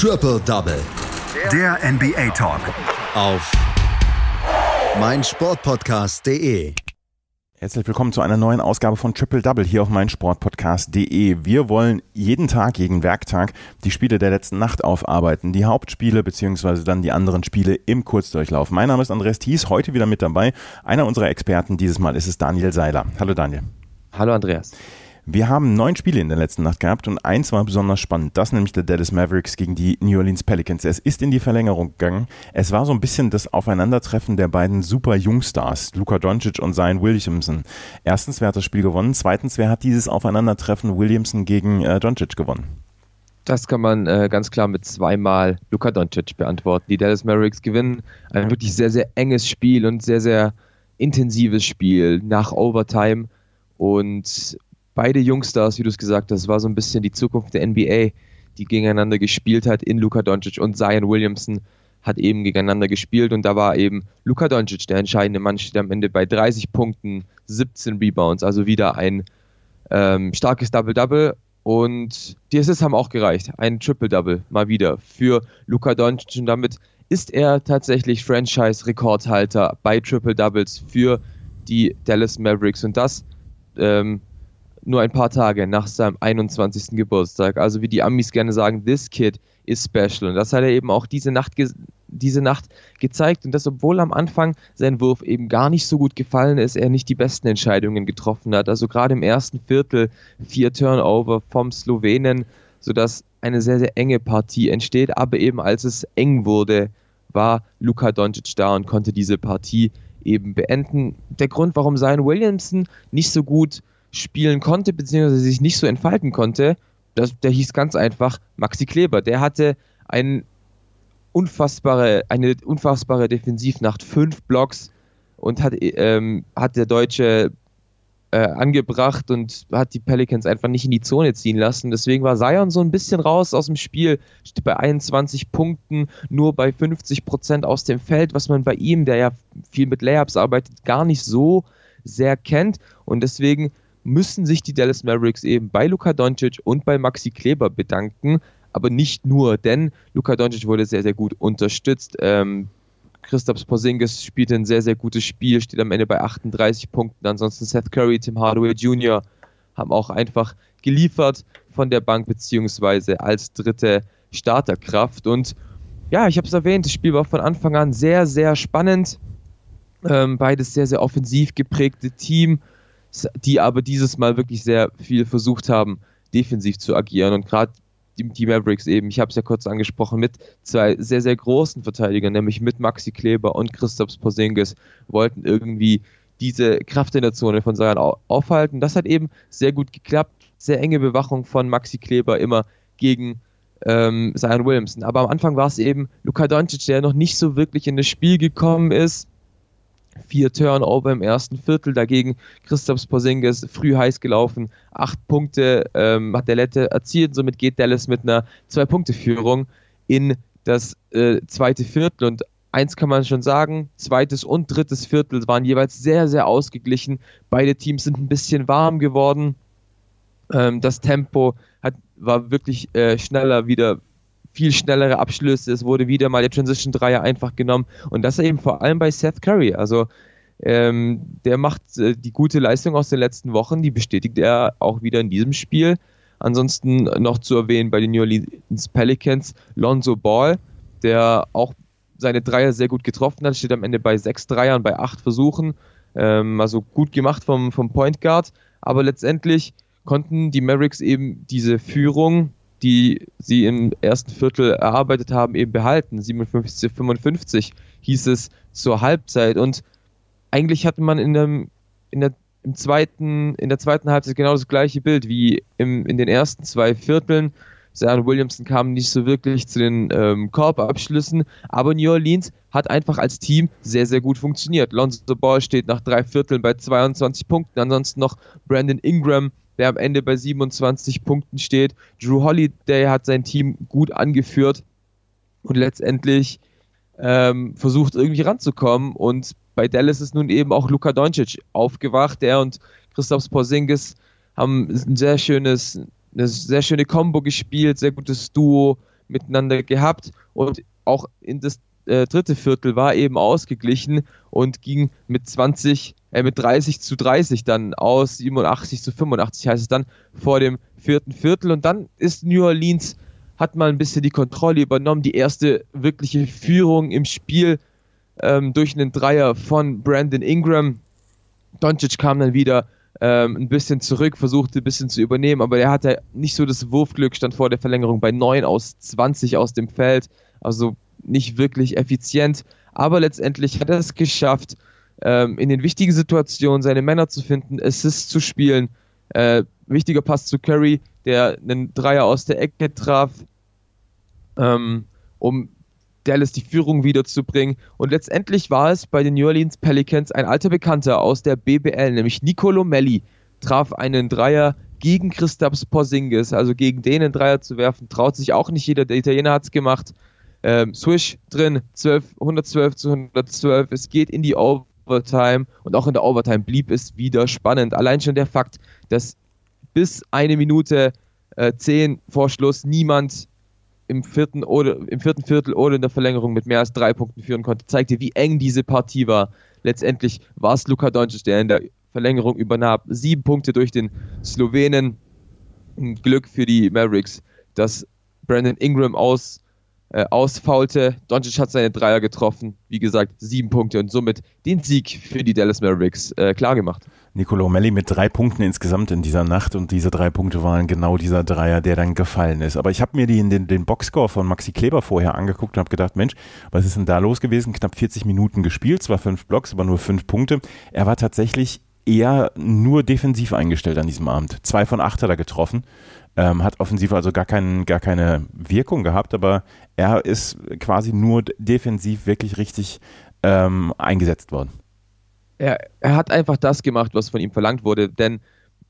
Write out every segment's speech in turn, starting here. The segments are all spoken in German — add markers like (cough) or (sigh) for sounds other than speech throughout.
Triple Double. Der NBA Talk. Auf meinsportpodcast.de. Herzlich willkommen zu einer neuen Ausgabe von Triple Double hier auf meinsportpodcast.de. Wir wollen jeden Tag, jeden Werktag die Spiele der letzten Nacht aufarbeiten. Die Hauptspiele beziehungsweise dann die anderen Spiele im Kurzdurchlauf. Mein Name ist Andreas Thies, heute wieder mit dabei. Einer unserer Experten, dieses Mal ist es Daniel Seiler. Hallo Daniel. Hallo Andreas. Wir haben neun Spiele in der letzten Nacht gehabt und eins war besonders spannend. Das nämlich der Dallas Mavericks gegen die New Orleans Pelicans. Es ist in die Verlängerung gegangen. Es war so ein bisschen das Aufeinandertreffen der beiden super Jungstars, Luka Doncic und Zion Williamson. Erstens, wer hat das Spiel gewonnen? Zweitens, wer hat dieses Aufeinandertreffen Williamson gegen äh, Doncic gewonnen? Das kann man äh, ganz klar mit zweimal Luka Doncic beantworten. Die Dallas Mavericks gewinnen ein wirklich sehr, sehr enges Spiel und sehr, sehr intensives Spiel nach Overtime. Und beide Jungstars, wie du es gesagt hast, war so ein bisschen die Zukunft der NBA, die gegeneinander gespielt hat in Luka Doncic und Zion Williamson hat eben gegeneinander gespielt und da war eben Luka Doncic der entscheidende Mann, steht am Ende bei 30 Punkten, 17 Rebounds, also wieder ein ähm, starkes Double-Double und die Assists haben auch gereicht, ein Triple-Double mal wieder für Luka Doncic und damit ist er tatsächlich Franchise-Rekordhalter bei Triple-Doubles für die Dallas Mavericks und das ähm, nur ein paar Tage nach seinem 21. Geburtstag. Also wie die Amis gerne sagen, this kid is special. Und das hat er eben auch diese Nacht, diese Nacht gezeigt. Und das, obwohl am Anfang sein Wurf eben gar nicht so gut gefallen ist, er nicht die besten Entscheidungen getroffen hat. Also gerade im ersten Viertel vier Turnover vom Slowenen, sodass eine sehr, sehr enge Partie entsteht. Aber eben als es eng wurde, war Luka Doncic da und konnte diese Partie eben beenden. Der Grund, warum Zion Williamson nicht so gut spielen konnte, beziehungsweise sich nicht so entfalten konnte, das, der hieß ganz einfach Maxi Kleber. Der hatte ein unfassbare, eine unfassbare Defensivnacht, fünf Blocks und hat, ähm, hat der Deutsche äh, angebracht und hat die Pelicans einfach nicht in die Zone ziehen lassen. Deswegen war Zion so ein bisschen raus aus dem Spiel, steht bei 21 Punkten, nur bei 50 Prozent aus dem Feld, was man bei ihm, der ja viel mit Layups arbeitet, gar nicht so sehr kennt. Und deswegen müssen sich die Dallas Mavericks eben bei Luka Doncic und bei Maxi Kleber bedanken. Aber nicht nur, denn Luka Doncic wurde sehr, sehr gut unterstützt. Ähm, Christoph Porzingis spielte ein sehr, sehr gutes Spiel, steht am Ende bei 38 Punkten. Ansonsten Seth Curry, Tim Hardaway Jr. haben auch einfach geliefert von der Bank beziehungsweise als dritte Starterkraft. Und ja, ich habe es erwähnt, das Spiel war von Anfang an sehr, sehr spannend. Ähm, beides sehr, sehr offensiv geprägte Team die aber dieses Mal wirklich sehr viel versucht haben, defensiv zu agieren. Und gerade die, die, Mavericks eben, ich habe es ja kurz angesprochen, mit zwei sehr, sehr großen Verteidigern, nämlich mit Maxi Kleber und Christoph Porzingis, wollten irgendwie diese Kraft in der Zone von Zion aufhalten. Das hat eben sehr gut geklappt. Sehr enge Bewachung von Maxi Kleber immer gegen ähm, Zion Williamson. Aber am Anfang war es eben Luka Doncic, der noch nicht so wirklich in das Spiel gekommen ist vier Turnover im ersten Viertel. Dagegen Christoph Porzingis früh heiß gelaufen, acht Punkte ähm, hat der Lette erzielt. Somit geht Dallas mit einer Zwei-Punkte-Führung in das äh, zweite Viertel. Und eins kann man schon sagen, zweites und drittes Viertel waren jeweils sehr, sehr ausgeglichen. Beide Teams sind ein bisschen warm geworden. Ähm, das Tempo hat, war wirklich äh, schneller wieder viel schnellere Abschlüsse. Es wurde wieder mal der Transition Dreier einfach genommen und das eben vor allem bei Seth Curry. Also ähm, der macht äh, die gute Leistung aus den letzten Wochen, die bestätigt er auch wieder in diesem Spiel. Ansonsten noch zu erwähnen bei den New Orleans Pelicans Lonzo Ball, der auch seine Dreier sehr gut getroffen hat, steht am Ende bei sechs Dreiern, bei acht Versuchen. Ähm, also gut gemacht vom, vom Point Guard, aber letztendlich konnten die Mavericks eben diese Führung die sie im ersten Viertel erarbeitet haben, eben behalten. 57 zu 55 hieß es zur Halbzeit. Und eigentlich hatte man in, dem, in, der, im zweiten, in der zweiten Halbzeit genau das gleiche Bild wie im, in den ersten zwei Vierteln. Zion Williamson kam nicht so wirklich zu den ähm, Korbabschlüssen, aber New Orleans hat einfach als Team sehr, sehr gut funktioniert. Lonzo Ball steht nach drei Vierteln bei 22 Punkten, ansonsten noch Brandon Ingram der am Ende bei 27 Punkten steht. Drew Holiday hat sein Team gut angeführt und letztendlich ähm, versucht irgendwie ranzukommen. Und bei Dallas ist nun eben auch Luka Doncic aufgewacht. Er und Christoph Porzingis haben ein sehr schönes, eine sehr schöne Combo gespielt, sehr gutes Duo miteinander gehabt und auch in das äh, dritte Viertel war eben ausgeglichen und ging mit 20, äh, mit 30 zu 30 dann aus, 87 zu 85 heißt es dann vor dem vierten Viertel. Und dann ist New Orleans hat mal ein bisschen die Kontrolle übernommen, die erste wirkliche Führung im Spiel ähm, durch einen Dreier von Brandon Ingram. Doncic kam dann wieder ähm, ein bisschen zurück, versuchte ein bisschen zu übernehmen, aber er hatte nicht so das Wurfglück, stand vor der Verlängerung bei 9 aus 20 aus dem Feld, also nicht wirklich effizient, aber letztendlich hat er es geschafft, ähm, in den wichtigen Situationen seine Männer zu finden, Assists zu spielen. Äh, wichtiger Pass zu Curry, der einen Dreier aus der Ecke traf, ähm, um Dallas die Führung wiederzubringen. Und letztendlich war es bei den New Orleans Pelicans ein alter Bekannter aus der BBL, nämlich Nicolo Melli, traf einen Dreier gegen Christaps Porzingis, also gegen den einen Dreier zu werfen, traut sich auch nicht jeder. Der Italiener hat es gemacht. Ähm, Swish drin, 12, 112 zu 112. Es geht in die Overtime und auch in der Overtime blieb es wieder spannend. Allein schon der Fakt, dass bis eine Minute äh, 10 vor Schluss niemand im vierten oder im vierten Viertel oder in der Verlängerung mit mehr als drei Punkten führen konnte, zeigte, wie eng diese Partie war. Letztendlich war es Luka Doncic, der in der Verlängerung übernahm. Sieben Punkte durch den Slowenen. Glück für die Mavericks, dass Brandon Ingram aus äh, ausfaulte. Doncic hat seine Dreier getroffen. Wie gesagt, sieben Punkte und somit den Sieg für die Dallas Mavericks äh, klargemacht. Nicolo Melli mit drei Punkten insgesamt in dieser Nacht und diese drei Punkte waren genau dieser Dreier, der dann gefallen ist. Aber ich habe mir die, den, den Boxscore von Maxi Kleber vorher angeguckt und habe gedacht, Mensch, was ist denn da los gewesen? Knapp 40 Minuten gespielt, zwar fünf Blocks, aber nur fünf Punkte. Er war tatsächlich eher nur defensiv eingestellt an diesem Abend. Zwei von acht hat er getroffen. Ähm, hat offensiv also gar, kein, gar keine Wirkung gehabt, aber er ist quasi nur defensiv wirklich richtig ähm, eingesetzt worden. Er, er hat einfach das gemacht, was von ihm verlangt wurde, denn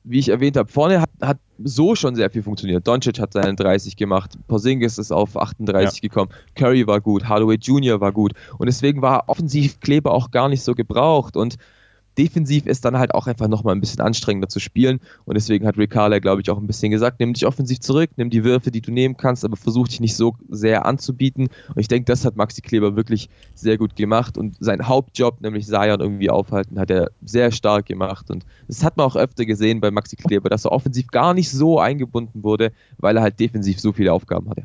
wie ich erwähnt habe, vorne hat, hat so schon sehr viel funktioniert. Doncic hat seinen 30 gemacht, Porzingis ist auf 38 ja. gekommen, Curry war gut, Hardaway Jr. war gut und deswegen war offensiv Kleber auch gar nicht so gebraucht und defensiv ist dann halt auch einfach nochmal ein bisschen anstrengender zu spielen. Und deswegen hat Rick Carler, glaube ich, auch ein bisschen gesagt, nimm dich offensiv zurück, nimm die Würfe, die du nehmen kannst, aber versuch dich nicht so sehr anzubieten. Und ich denke, das hat Maxi Kleber wirklich sehr gut gemacht. Und sein Hauptjob, nämlich Zion irgendwie aufhalten, hat er sehr stark gemacht. Und das hat man auch öfter gesehen bei Maxi Kleber, dass er offensiv gar nicht so eingebunden wurde, weil er halt defensiv so viele Aufgaben hatte.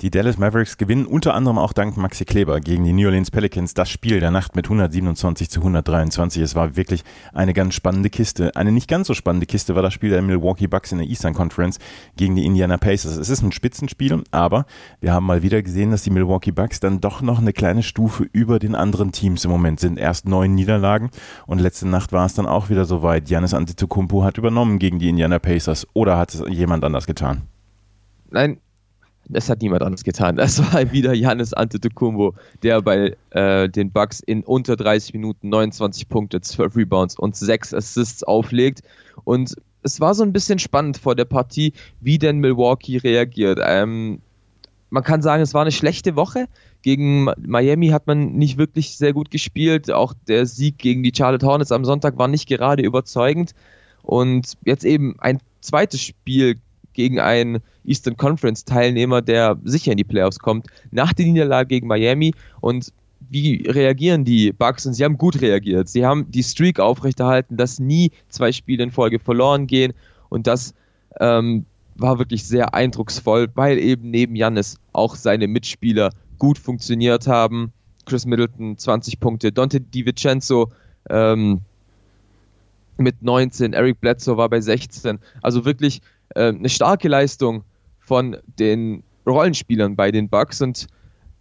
Die Dallas Mavericks gewinnen unter anderem auch dank Maxi Kleber gegen die New Orleans Pelicans das Spiel der Nacht mit 127 zu 123. Es war wirklich eine ganz spannende Kiste. Eine nicht ganz so spannende Kiste war das Spiel der Milwaukee Bucks in der Eastern Conference gegen die Indiana Pacers. Es ist ein Spitzenspiel, aber wir haben mal wieder gesehen, dass die Milwaukee Bucks dann doch noch eine kleine Stufe über den anderen Teams im Moment sind. Erst neun Niederlagen und letzte Nacht war es dann auch wieder soweit. Giannis Antetokounmpo hat übernommen gegen die Indiana Pacers oder hat es jemand anders getan? Nein, das hat niemand anderes getan. Das (laughs) war wieder Janis Antetokounmpo, der bei äh, den Bucks in unter 30 Minuten 29 Punkte, 12 Rebounds und 6 Assists auflegt. Und es war so ein bisschen spannend vor der Partie, wie denn Milwaukee reagiert. Ähm, man kann sagen, es war eine schlechte Woche. Gegen Miami hat man nicht wirklich sehr gut gespielt. Auch der Sieg gegen die Charlotte Hornets am Sonntag war nicht gerade überzeugend. Und jetzt eben ein zweites Spiel gegen einen Eastern Conference Teilnehmer, der sicher in die Playoffs kommt, nach der Niederlage gegen Miami und wie reagieren die Bucks? Und sie haben gut reagiert. Sie haben die Streak aufrechterhalten, dass nie zwei Spiele in Folge verloren gehen und das ähm, war wirklich sehr eindrucksvoll, weil eben neben Jannis auch seine Mitspieler gut funktioniert haben. Chris Middleton 20 Punkte, Dante DiVincenzo ähm, mit 19, Eric Bledsoe war bei 16. Also wirklich äh, eine starke Leistung von den Rollenspielern bei den Bucks und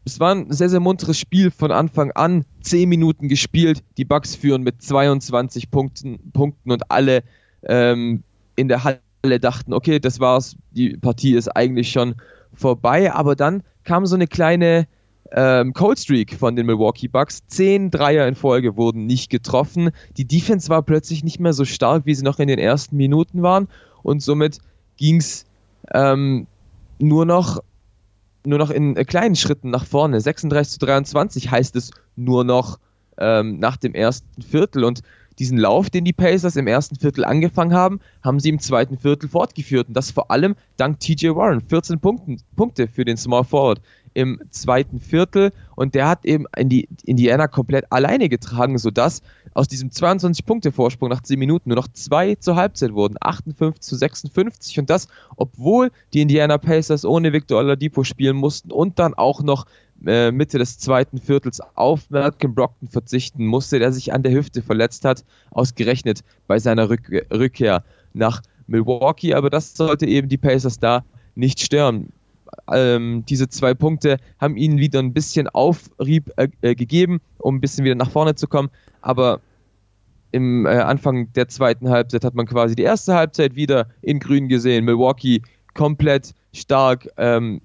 es war ein sehr, sehr munteres Spiel von Anfang an. Zehn Minuten gespielt. Die Bucks führen mit 22 Punkten, Punkten und alle ähm, in der Halle dachten, okay, das war's. Die Partie ist eigentlich schon vorbei. Aber dann kam so eine kleine ähm, Cold Streak von den Milwaukee Bucks. Zehn Dreier in Folge wurden nicht getroffen. Die Defense war plötzlich nicht mehr so stark, wie sie noch in den ersten Minuten waren. Und somit ging es ähm, nur noch nur noch in äh, kleinen Schritten nach vorne. 36 zu 23 heißt es nur noch ähm, nach dem ersten Viertel und diesen Lauf, den die Pacers im ersten Viertel angefangen haben, haben sie im zweiten Viertel fortgeführt. Und das vor allem dank TJ Warren. 14 Punkten, Punkte für den Small Forward im zweiten Viertel. Und der hat eben Indiana komplett alleine getragen, sodass aus diesem 22-Punkte-Vorsprung nach 10 Minuten nur noch zwei zur Halbzeit wurden. 58 zu 56. Und das, obwohl die Indiana Pacers ohne Victor Oladipo spielen mussten und dann auch noch äh, Mitte des zweiten Viertels auf Malcolm Brockton verzichten musste, der sich an der Hüfte verletzt hat, ausgerechnet bei seiner Rück Rückkehr nach Milwaukee. Aber das sollte eben die Pacers da nicht stören. Ähm, diese zwei Punkte haben ihnen wieder ein bisschen Aufrieb äh, äh, gegeben, um ein bisschen wieder nach vorne zu kommen. Aber im äh, Anfang der zweiten Halbzeit hat man quasi die erste Halbzeit wieder in Grün gesehen. Milwaukee komplett stark, ähm,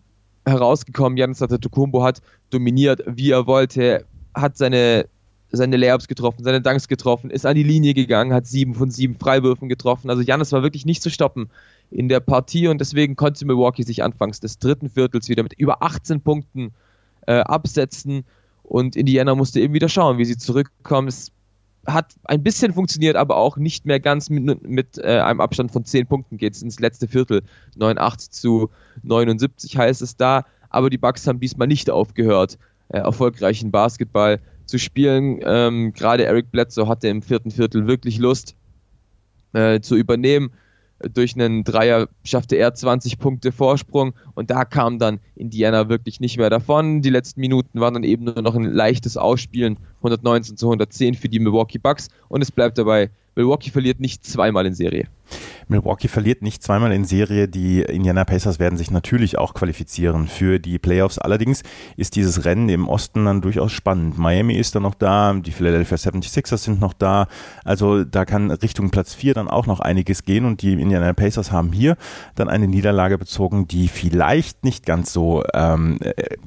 herausgekommen. Janis Antetokounmpo hat dominiert, wie er wollte, hat seine, seine Layups getroffen, seine Dunks getroffen, ist an die Linie gegangen, hat sieben von sieben Freiwürfen getroffen. Also Janis war wirklich nicht zu stoppen in der Partie und deswegen konnte Milwaukee sich anfangs des dritten Viertels wieder mit über 18 Punkten äh, absetzen und Indiana musste eben wieder schauen, wie sie zurückkommen. Es hat ein bisschen funktioniert, aber auch nicht mehr ganz mit, mit äh, einem Abstand von 10 Punkten geht es ins letzte Viertel. 89 zu 79 heißt es da, aber die Bucks haben diesmal nicht aufgehört, äh, erfolgreichen Basketball zu spielen. Ähm, Gerade Eric Bledsoe hatte im vierten Viertel wirklich Lust äh, zu übernehmen durch einen Dreier schaffte er 20 Punkte Vorsprung und da kam dann Indiana wirklich nicht mehr davon. Die letzten Minuten waren dann eben nur noch ein leichtes Ausspielen, 119 zu 110 für die Milwaukee Bucks und es bleibt dabei, Milwaukee verliert nicht zweimal in Serie. Milwaukee verliert nicht zweimal in Serie. Die Indiana Pacers werden sich natürlich auch qualifizieren für die Playoffs. Allerdings ist dieses Rennen im Osten dann durchaus spannend. Miami ist dann noch da, die Philadelphia 76ers sind noch da. Also da kann Richtung Platz 4 dann auch noch einiges gehen und die Indiana Pacers haben hier dann eine Niederlage bezogen, die vielleicht nicht ganz so ähm,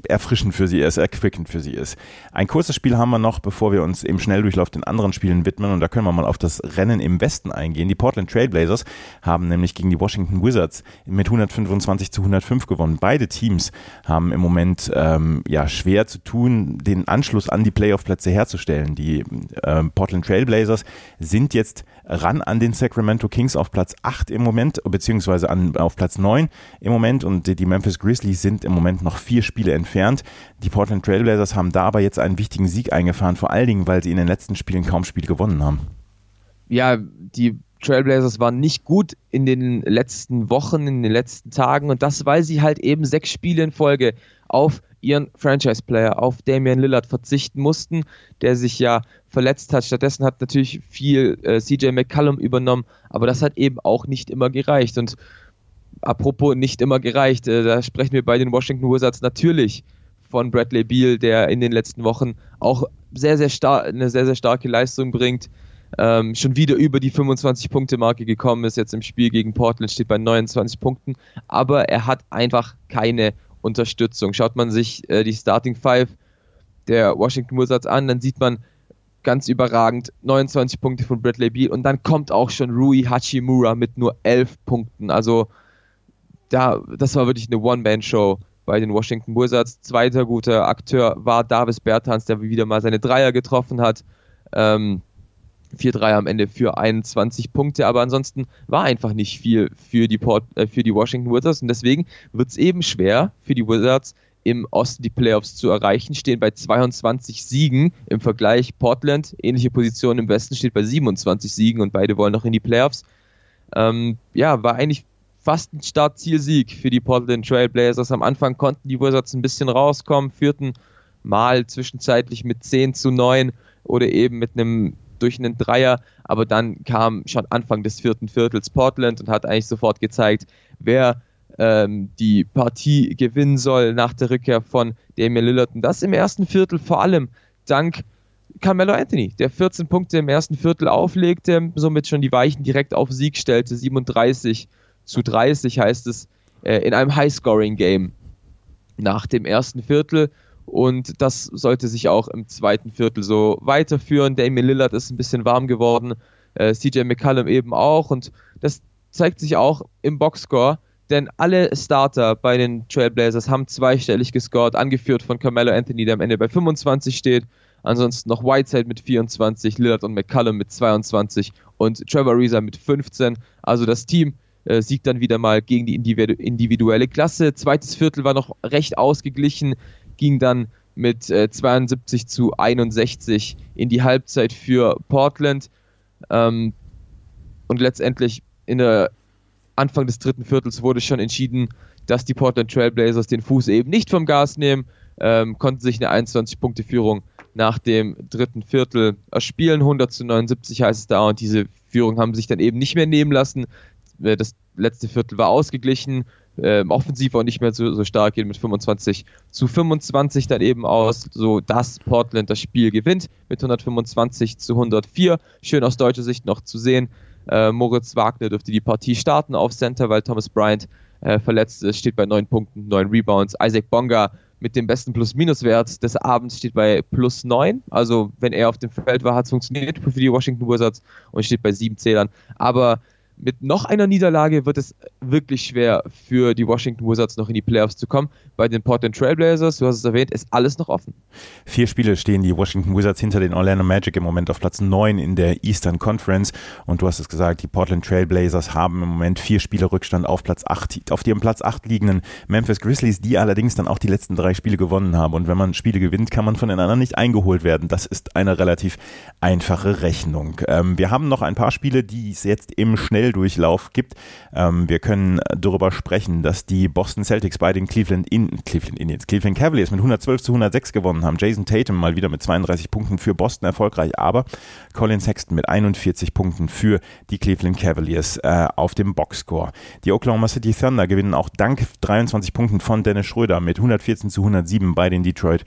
erfrischend für sie ist, erquickend für sie ist. Ein kurzes Spiel haben wir noch, bevor wir uns im Schnelldurchlauf den anderen Spielen widmen und da können wir mal auf das Rennen im Westen eingehen. Die Portland Trailblazers haben nämlich gegen die Washington Wizards mit 125 zu 105 gewonnen. Beide Teams haben im Moment ähm, ja schwer zu tun, den Anschluss an die Playoff-Plätze herzustellen. Die äh, Portland Trailblazers sind jetzt ran an den Sacramento Kings auf Platz 8 im Moment, beziehungsweise an, auf Platz 9 im Moment und die Memphis Grizzlies sind im Moment noch vier Spiele entfernt. Die Portland Trailblazers haben da aber jetzt einen wichtigen Sieg eingefahren, vor allen Dingen, weil sie in den letzten Spielen kaum Spiele gewonnen haben. Ja, die Trailblazers waren nicht gut in den letzten Wochen, in den letzten Tagen und das, weil sie halt eben sechs Spiele in Folge auf ihren Franchise-Player, auf Damian Lillard verzichten mussten, der sich ja verletzt hat. Stattdessen hat natürlich viel äh, CJ McCallum übernommen, aber das hat eben auch nicht immer gereicht. Und apropos nicht immer gereicht, äh, da sprechen wir bei den Washington Wizards natürlich von Bradley Beal, der in den letzten Wochen auch sehr, sehr eine sehr, sehr starke Leistung bringt ähm, schon wieder über die 25-Punkte-Marke gekommen ist. Jetzt im Spiel gegen Portland steht bei 29 Punkten. Aber er hat einfach keine Unterstützung. Schaut man sich äh, die Starting Five der Washington Wizards an, dann sieht man ganz überragend 29 Punkte von Bradley Beal und dann kommt auch schon Rui Hachimura mit nur 11 Punkten. Also da, das war wirklich eine One-Man-Show bei den Washington Wizards. Zweiter guter Akteur war Davis Bertans, der wieder mal seine Dreier getroffen hat. Ähm, 4-3 am Ende für 21 Punkte, aber ansonsten war einfach nicht viel für die, Port, äh, für die Washington Wizards und deswegen wird es eben schwer für die Wizards im Osten die Playoffs zu erreichen, stehen bei 22 Siegen im Vergleich Portland, ähnliche Position im Westen steht bei 27 Siegen und beide wollen noch in die Playoffs. Ähm, ja, war eigentlich fast ein Startzielsieg für die Portland Trail Blazers. Am Anfang konnten die Wizards ein bisschen rauskommen, führten mal zwischenzeitlich mit 10 zu 9 oder eben mit einem durch einen Dreier, aber dann kam schon Anfang des vierten Viertels Portland und hat eigentlich sofort gezeigt, wer ähm, die Partie gewinnen soll nach der Rückkehr von Damian Lillard. Und das im ersten Viertel vor allem dank Carmelo Anthony, der 14 Punkte im ersten Viertel auflegte, somit schon die Weichen direkt auf Sieg stellte. 37 zu 30 heißt es äh, in einem High-Scoring-Game nach dem ersten Viertel. Und das sollte sich auch im zweiten Viertel so weiterführen. Damien Lillard ist ein bisschen warm geworden, äh, CJ McCallum eben auch. Und das zeigt sich auch im Boxscore, denn alle Starter bei den Trailblazers haben zweistellig gescored, angeführt von Carmelo Anthony, der am Ende bei 25 steht. Ansonsten noch Whiteside mit 24, Lillard und McCallum mit 22 und Trevor Reza mit 15. Also das Team äh, siegt dann wieder mal gegen die individuelle Klasse. Zweites Viertel war noch recht ausgeglichen, ging dann mit äh, 72 zu 61 in die Halbzeit für Portland. Ähm, und letztendlich in der Anfang des dritten Viertels wurde schon entschieden, dass die Portland Trailblazers den Fuß eben nicht vom Gas nehmen, ähm, konnten sich eine 21-Punkte-Führung nach dem dritten Viertel erspielen. 100 zu 79 heißt es da und diese Führung haben sich dann eben nicht mehr nehmen lassen. Äh, das letzte Viertel war ausgeglichen, ähm, offensiv auch nicht mehr so, so stark, geht mit 25 zu 25 dann eben aus, so dass Portland das Spiel gewinnt mit 125 zu 104. Schön aus deutscher Sicht noch zu sehen. Äh, Moritz Wagner dürfte die Partie starten auf Center, weil Thomas Bryant äh, verletzt ist, steht bei 9 Punkten, 9 Rebounds. Isaac Bonga mit dem besten Plus-Minus-Wert des Abends steht bei plus 9. Also wenn er auf dem Feld war, hat es funktioniert für die Washington Wizards und steht bei 7 Zählern. Aber mit noch einer Niederlage wird es wirklich schwer für die Washington Wizards noch in die Playoffs zu kommen. Bei den Portland Trailblazers, du hast es erwähnt, ist alles noch offen. Vier Spiele stehen die Washington Wizards hinter den Orlando Magic im Moment auf Platz 9 in der Eastern Conference. Und du hast es gesagt, die Portland Trailblazers haben im Moment vier Spiele Rückstand auf Platz 8, auf dem Platz 8 liegenden Memphis Grizzlies, die allerdings dann auch die letzten drei Spiele gewonnen haben. Und wenn man Spiele gewinnt, kann man von den anderen nicht eingeholt werden. Das ist eine relativ einfache Rechnung. Ähm, wir haben noch ein paar Spiele, die es jetzt im Schnell Schnelldurchlauf gibt. Ähm, wir können darüber sprechen, dass die Boston Celtics bei den Cleveland, in, Cleveland Indians, Cleveland Cavaliers mit 112 zu 106 gewonnen haben. Jason Tatum mal wieder mit 32 Punkten für Boston erfolgreich, aber Colin Sexton mit 41 Punkten für die Cleveland Cavaliers äh, auf dem Boxscore. Die Oklahoma City Thunder gewinnen auch dank 23 Punkten von Dennis Schröder mit 114 zu 107 bei den Detroit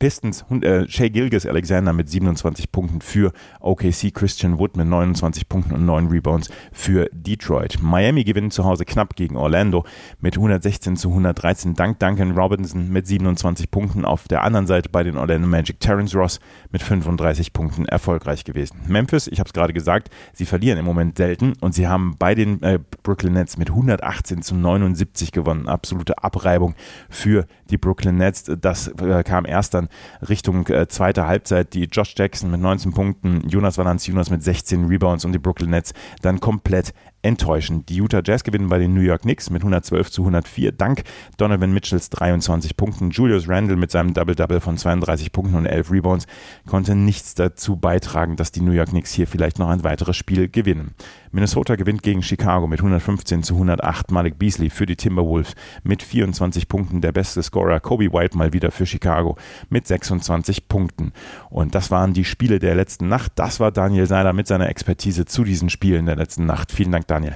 Pistons, äh, Shea Gilgis Alexander mit 27 Punkten für OKC, Christian Wood mit 29 Punkten und 9 Rebounds für Detroit. Miami gewinnt zu Hause knapp gegen Orlando mit 116 zu 113 dank Duncan Robinson mit 27 Punkten. Auf der anderen Seite bei den Orlando Magic Terrence Ross mit 35 Punkten erfolgreich gewesen. Memphis, ich habe es gerade gesagt, sie verlieren im Moment selten und sie haben bei den äh, Brooklyn Nets mit 118 zu 79 gewonnen. Absolute Abreibung für die Brooklyn Nets. Das äh, kam erst dann Richtung äh, zweite Halbzeit, die Josh Jackson mit 19 Punkten, Jonas Valanciunas mit 16 Rebounds und die Brooklyn Nets dann komplett enttäuschend. Die Utah Jazz gewinnen bei den New York Knicks mit 112 zu 104 dank Donovan Mitchells 23 Punkten. Julius Randle mit seinem Double-Double von 32 Punkten und 11 Rebounds konnte nichts dazu beitragen, dass die New York Knicks hier vielleicht noch ein weiteres Spiel gewinnen. Minnesota gewinnt gegen Chicago mit 115 zu 108. Malik Beasley für die Timberwolves mit 24 Punkten. Der beste Scorer Kobe White mal wieder für Chicago mit 26 Punkten. Und das waren die Spiele der letzten Nacht. Das war Daniel Seiler mit seiner Expertise zu diesen Spielen der letzten Nacht. Vielen Dank, Daniel.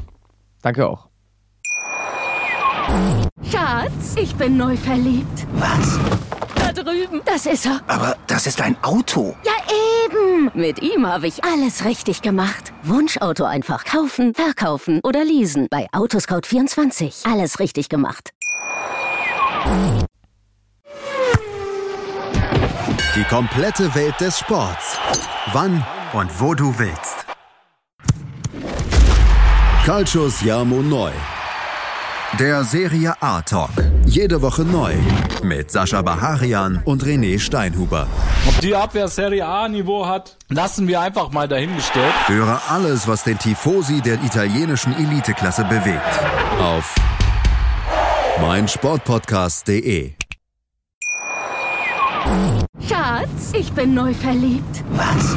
Danke auch. Schatz, ich bin neu verliebt. Was? Da drüben. Das ist er. Aber das ist ein Auto. Ja, eben. Mit ihm habe ich alles richtig gemacht. Wunschauto einfach kaufen, verkaufen oder leasen. Bei Autoscout24. Alles richtig gemacht. Die komplette Welt des Sports. Wann und wo du willst. Calcius Jamo Neu. Der Serie A Talk. Jede Woche neu. Mit Sascha Baharian und René Steinhuber. Ob die Abwehr Serie A-Niveau hat, lassen wir einfach mal dahingestellt. Höre alles, was den Tifosi der italienischen Eliteklasse bewegt. Auf meinsportpodcast.de. Schatz, ich bin neu verliebt. Was?